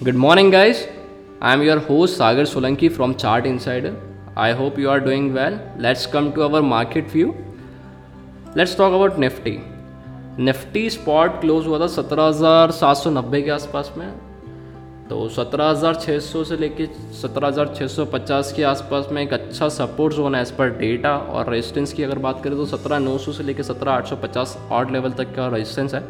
Good morning, guys. I am your host Sagar Solanki from Chart Insider. I hope you are doing well. Let's come to our market view. Let's talk about Nifty. Nifty spot close हुआ था सत्रह हज़ार सात सौ नब्बे के आसपास में तो सत्रह हज़ार छः सौ से लेके सत्रह हज़ार छः सौ पचास के आसपास में एक अच्छा सपोर्ट जोन है एज़ पर डेटा और रेजिस्टेंस की अगर बात करें तो सत्रह नौ सौ से लेके सत्रह आठ सौ पचास आठ लेवल तक का रेजिस्टेंस है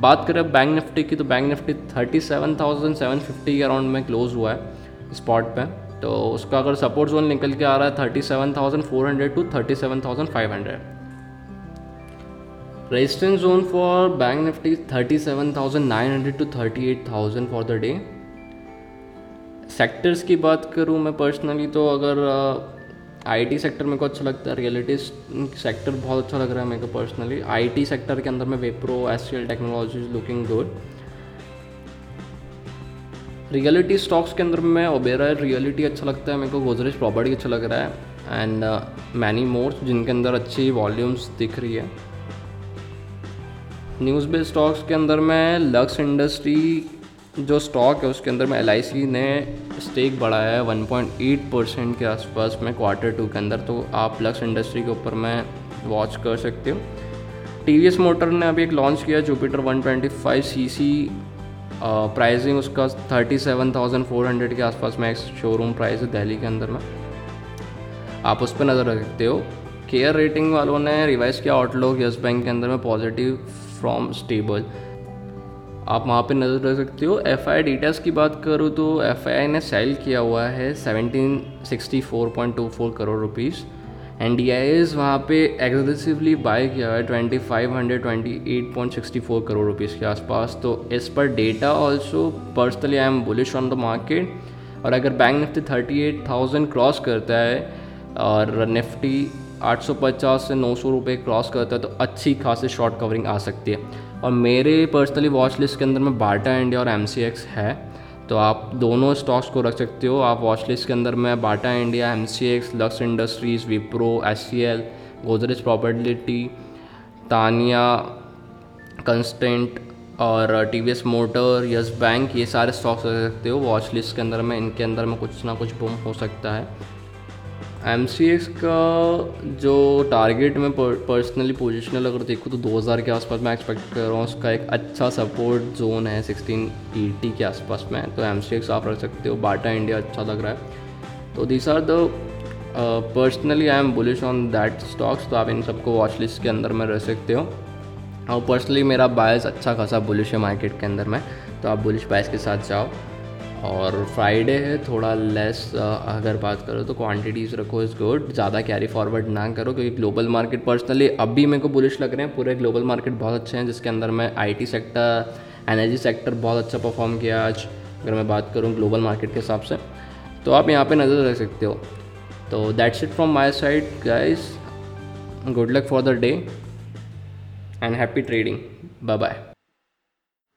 बात करें बैंक निफ्टी की तो bank Nifty thirty seven thousand seven fifty के अराउंड में क्लोज हुआ है स्पॉट पे। तो उसका अगर सपोर्ट जोन निकल के आ रहा है thirty seven thousand four hundred to thirty seven thousand five hundred resistance zone for bank Nifty thirty seven thousand nine hundred to thirty eight thousand for the day sectors की बात करूँ मैं personally तो अगर आईटी सेक्टर मेरे को अच्छा लगता है रियलिटी सेक्टर बहुत अच्छा लग रहा है मेरे को पर्सनली आईटी सेक्टर के अंदर में Wipro S technology looking good realty stocks के अंदर में ओबेरा रियलिटी अच्छा लगता है, मेरे को गोदरेज प्रॉपर्टी अच्छा लग रहा है। एंड मैनी मोर्स जिनके अंदर अच्छी वॉल्यूम्स दिख रही है। न्यूज़ बेस्ड स्टॉक्स के अंदर में लक्स इंडस्ट्री जो स्टॉक है उसके अंदर में एल ने स्टेक बढ़ाया है 1.8 परसेंट के आसपास में क्वार्टर टू के अंदर तो आप लक्स इंडस्ट्री के ऊपर में वॉच कर सकते हो। टी मोटर ने अभी एक लॉन्च किया जुपिटर 125 सीसी प्राइसिंग उसका 37,400 के आसपास में एक शोरूम प्राइस है दिल्ली के अंदर में। आप उस पर नज़र रख सकते हो। केयर रेटिंग वालों ने रिवाइज किया आउटलुक यस बैंक के अंदर में पॉजिटिव फ्रॉम स्टेबल आप वहाँ पे नज़र रख सकते हो। एफ़ आई डिटेल्स की बात करूँ तो एफ़ आई ने सेल किया हुआ है seventeen sixty four point two four crore rupees and D I S वहाँ पे एग्रेसिवली बाय किया हुआ है twenty five hundred twenty eight point sixty four crore rupees के आसपास। तो इस पर data also personally I am bullish on the market और अगर bank Nifty thirty eight thousand cross करता है और निफ्टी 850 से 900 रुपए क्रॉस करता है तो अच्छी खासी शॉर्ट कवरिंग आ सकती है। और मेरे पर्सनली वॉच लिस्ट के अंदर में बाटा इंडिया और एमसीएक्स है तो आप दोनों स्टॉक्स को रख सकते हो। आप वॉच लिस्ट के अंदर में Bata India MCX Lux Industries Wipro L Godrej property Tania कंस्टेंट और T V S motor Yes Bank ये सारे स्टॉक्स रख सकते हो। वॉच लिस्ट के अंदर में, इनके अंदर में कुछ ना कुछ बुम हो सकता है। एमसीएक्स का जो टारगेट में पर्सनली पोजिशनल अगर देखूँ तो 2000 के आसपास मैं एक्सपेक्ट कर रहा हूँ, उसका एक अच्छा सपोर्ट जोन है 1680 के आसपास में तो एमसीएक्स आप रख सकते हो। बाटा इंडिया अच्छा लग रहा है। तो this are the personally I am bullish on that stocks तो आप इन सबको वॉच लिस्ट के अंदर में रह सकते हो। और पर्सनली मेरा बायस अच्छा खासा बुलिश है मार्केट के अंदर में तो आप बुलिश बायस के साथ जाओ। और फ्राइडे है, थोड़ा लेस अगर बात करो तो क्वांटिटीज़ रखो इज़ गुड ज़्यादा कैरी फॉरवर्ड ना करो, क्योंकि ग्लोबल मार्केट पर्सनली अभी मेरे को बुलिश लग रहे हैं। पूरे ग्लोबल मार्केट बहुत अच्छे हैं, जिसके अंदर में आईटी सेक्टर एनर्जी सेक्टर बहुत अच्छा परफॉर्म किया आज, अगर मैं बात करूँ ग्लोबल मार्केट के हिसाब से। तो आप यहाँ पर नज़र रख सकते हो। तो that's it from my side guys good luck for the day and happy trading bye bye